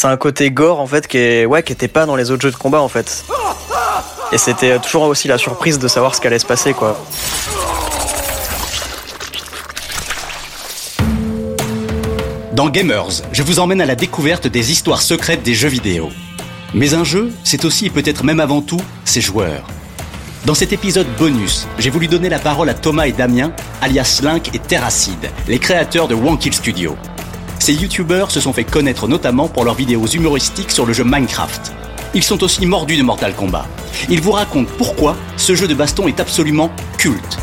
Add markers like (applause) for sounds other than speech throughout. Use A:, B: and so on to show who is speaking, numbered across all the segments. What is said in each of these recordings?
A: C'est un côté gore en fait qui est ouais qui pas dans les autres jeux de combat en fait. Et c'était toujours aussi la surprise de savoir ce qu'allait se passer quoi.
B: Dans Gamers, je vous emmène à la découverte des histoires secrètes des jeux vidéo. Mais un jeu, c'est aussi et peut-être même avant tout ses joueurs. Dans cet épisode bonus, j'ai voulu donner la parole à Thomas et Damien, alias Link et Terracid, les créateurs de One Kill Studio. Ces youtubeurs se sont fait connaître notamment pour leurs vidéos humoristiques sur le jeu Minecraft. Ils sont aussi mordus de Mortal Kombat. Ils vous racontent pourquoi ce jeu de baston est absolument culte.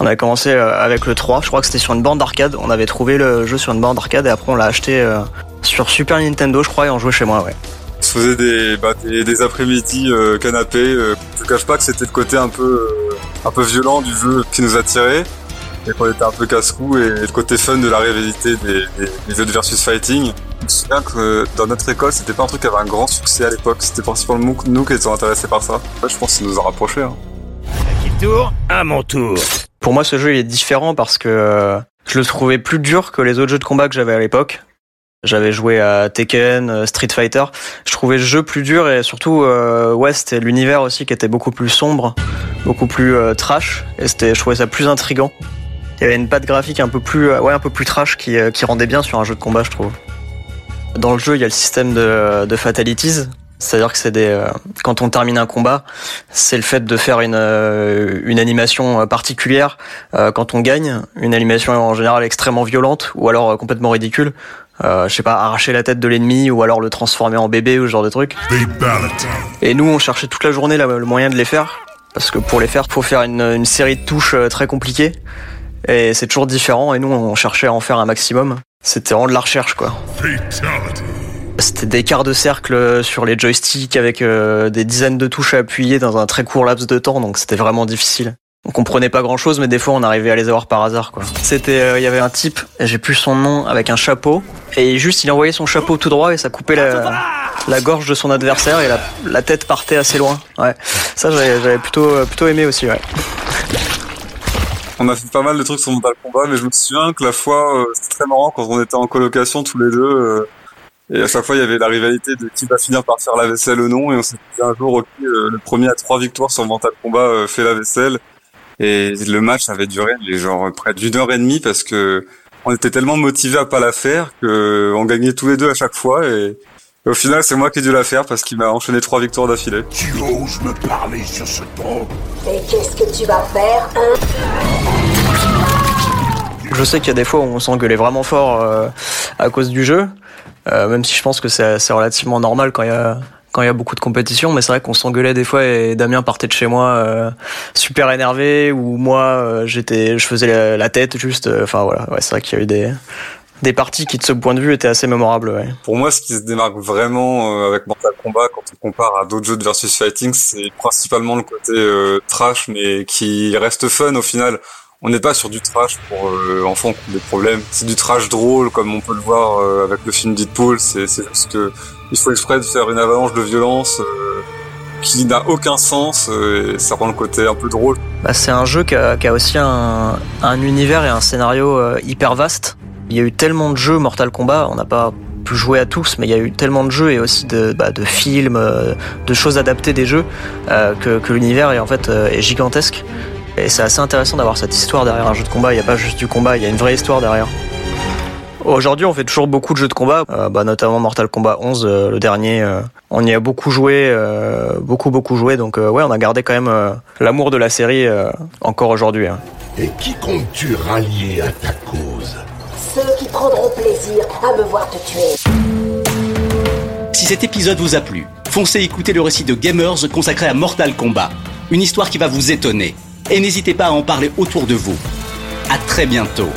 A: On avait commencé euh, avec le 3, je crois que c'était sur une bande d'arcade. On avait trouvé le jeu sur une bande d'arcade et après on l'a acheté euh, sur Super Nintendo, je crois, et on jouait chez moi, ouais.
C: On se faisait des, bah, des, des après-midi euh, canapé. Euh, je te cache pas que c'était le côté un peu, euh, un peu violent du jeu qui nous attirait. Et qu'on était un peu casse-cou et le côté fun de la rivalité des, des, des jeux de versus fighting. Je me souviens que dans notre école, c'était pas un truc qui avait un grand succès à l'époque. C'était principalement nous qui étions intéressés par ça. Ouais, je pense que ça nous a rapprochés. Hein.
D: Qui tour? À mon tour.
A: Pour moi, ce jeu il est différent parce que euh, je le trouvais plus dur que les autres jeux de combat que j'avais à l'époque. J'avais joué à Tekken, euh, Street Fighter. Je trouvais le jeu plus dur et surtout, euh, ouais, c'était l'univers aussi qui était beaucoup plus sombre, beaucoup plus euh, trash. Et c'était, je trouvais ça plus intrigant. Il y avait une patte graphique un peu plus, euh, ouais, un peu plus trash qui, euh, qui rendait bien sur un jeu de combat, je trouve. Dans le jeu, il y a le système de, de fatalities. C'est-à-dire que c'est des, euh, quand on termine un combat, c'est le fait de faire une, euh, une animation particulière euh, quand on gagne, une animation en général extrêmement violente ou alors complètement ridicule. Je sais pas, arracher la tête de l'ennemi ou alors le transformer en bébé ou ce genre de truc. Et nous, on cherchait toute la journée là, le moyen de les faire. Parce que pour les faire, faut faire une, une série de touches très compliquées. Et c'est toujours différent. Et nous, on cherchait à en faire un maximum. C'était vraiment de la recherche, quoi. C'était des quarts de cercle sur les joysticks avec euh, des dizaines de touches à appuyer dans un très court laps de temps. Donc c'était vraiment difficile. On comprenait pas grand chose, mais des fois on arrivait à les avoir par hasard, quoi. C'était, euh, il y avait un type, j'ai plus son nom, avec un chapeau. Et juste, il envoyait son chapeau tout droit et ça coupait la, la gorge de son adversaire et la, la tête partait assez loin. Ouais. Ça, j'avais j'avais plutôt, euh, plutôt aimé aussi, ouais. (laughs)
C: On a fait pas mal de trucs sur Mortal Kombat, mais je me souviens que la fois, euh, c'était très marrant quand on était en colocation tous les deux. euh, et à chaque fois, il y avait la rivalité de qui va finir par faire la vaisselle ou non. Et on s'est dit un jour, ok, euh, le premier à trois victoires sur Mortal Kombat euh, fait la vaisselle. Et le match avait duré les genre près d'une heure et demie parce que on était tellement motivés à pas la faire que on gagnait tous les deux à chaque fois. Et, et au final, c'est moi qui ai dû la faire parce qu'il m'a enchaîné trois victoires d'affilée.
D: Tu oses me parler sur ce ton?
E: Et qu'est-ce que tu vas faire, hein?
A: Je sais qu'il y a des fois où on s'engueulait vraiment fort euh, à cause du jeu, euh, même si je pense que c'est relativement normal quand il y a quand il y a beaucoup de compétition, mais c'est vrai qu'on s'engueulait des fois et Damien partait de chez moi euh, super énervé ou moi euh, j'étais je faisais la, tête juste euh, enfin voilà, ouais, c'est vrai qu'il y a eu des des parties qui de ce point de vue étaient assez mémorables, ouais.
C: Pour moi, ce qui se démarque vraiment euh, avec Mortal Kombat quand on compare à d'autres jeux de versus fighting, c'est principalement le côté trash, mais qui reste fun au final. On n'est pas sur du trash pour euh, enfants qui ont des problèmes. C'est du trash drôle, comme on peut le voir euh, avec le film Deadpool. C'est juste que il faut exprès de faire une avalanche de violence euh, qui n'a aucun sens. et ça rend le côté un peu drôle.
A: Bah, c'est un jeu qui a, aussi un, un univers et un scénario hyper vaste. Il y a eu tellement de jeux Mortal Kombat, on n'a pas pu jouer à tous, mais il y a eu tellement de jeux et aussi de, bah, films, de choses adaptées des jeux, que, l'univers est en fait gigantesque. Et c'est assez intéressant d'avoir cette histoire derrière un jeu de combat. Il n'y a pas juste du combat, il y a une vraie histoire derrière. Aujourd'hui, on fait toujours beaucoup de jeux de combat, euh, bah, notamment Mortal Kombat 11, euh, le dernier. euh, on y a beaucoup joué, euh, beaucoup beaucoup joué. Donc euh, ouais, on a gardé quand même euh, l'amour de la série euh, encore aujourd'hui. hein.
D: Et qui comptes-tu rallier à ta cause
E: Ceux qui prendront plaisir à me voir te tuer.
B: Si cet épisode vous a plu, foncez écouter le récit de Gamers consacré à Mortal Kombat. Une histoire qui va vous étonner. Et n'hésitez pas à en parler autour de vous. À très bientôt